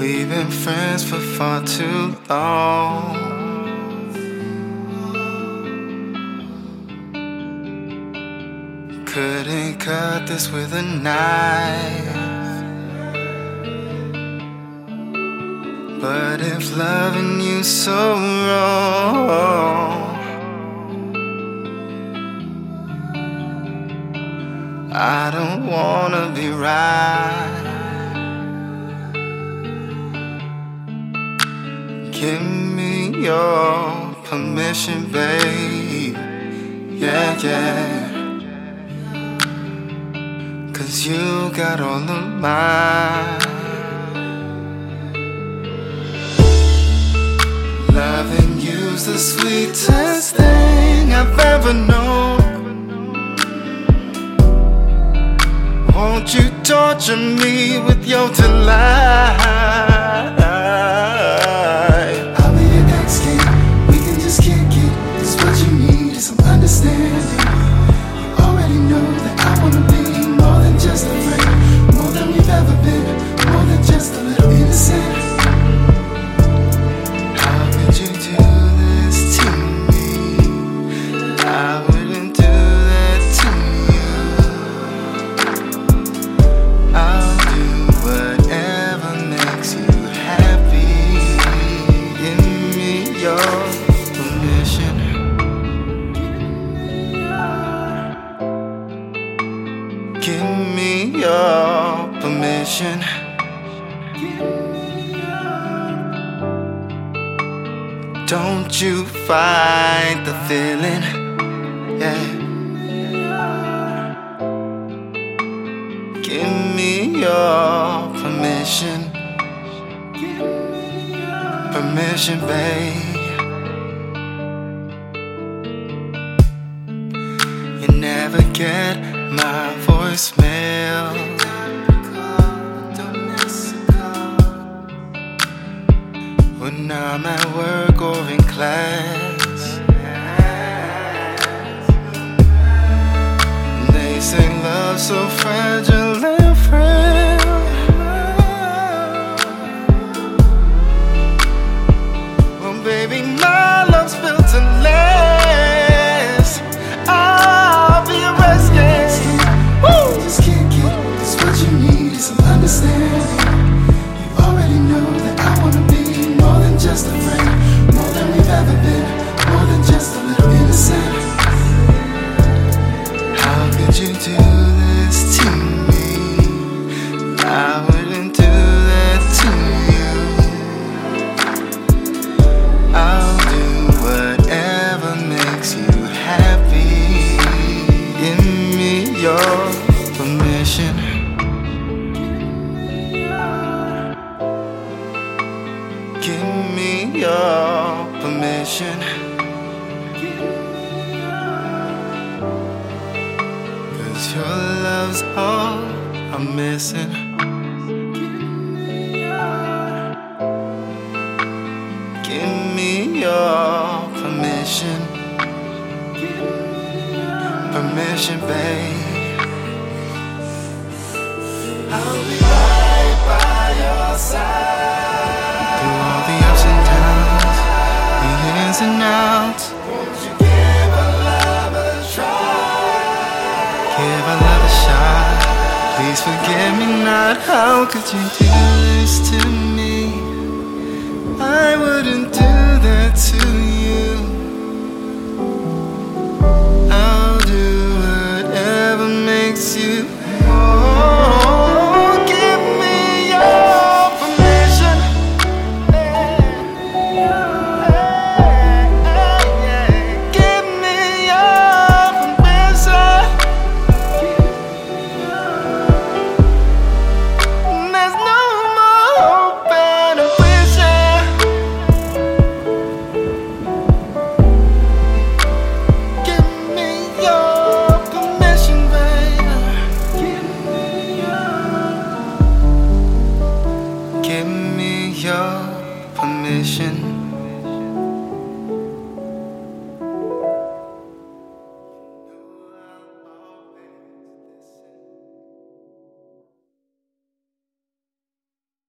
We've been friends for far too long. Couldn't cut this with a knife. But if loving you so wrong, I don't wanna be right. Give me your permission, babe. Yeah, yeah. Cause you got all of mine. Loving you's the sweetest thing I've ever known. Won't you torture me with your delight? I wouldn't do that to you. I'll do whatever makes you happy. Give me your permission. Give me your permission. Don't you fight the feeling, yeah. Give me your permission, give me permission, babe. You never get my voicemail. So fragile permission. Give me your permission. Cause your love's all I'm missing. Give me your permission. Give me permission, babe. I'll be right by your side. Through all the ups and downs, the ins and outs. Won't you give our love a try? Give our love a shot. Please forgive me not. How could you do this to me?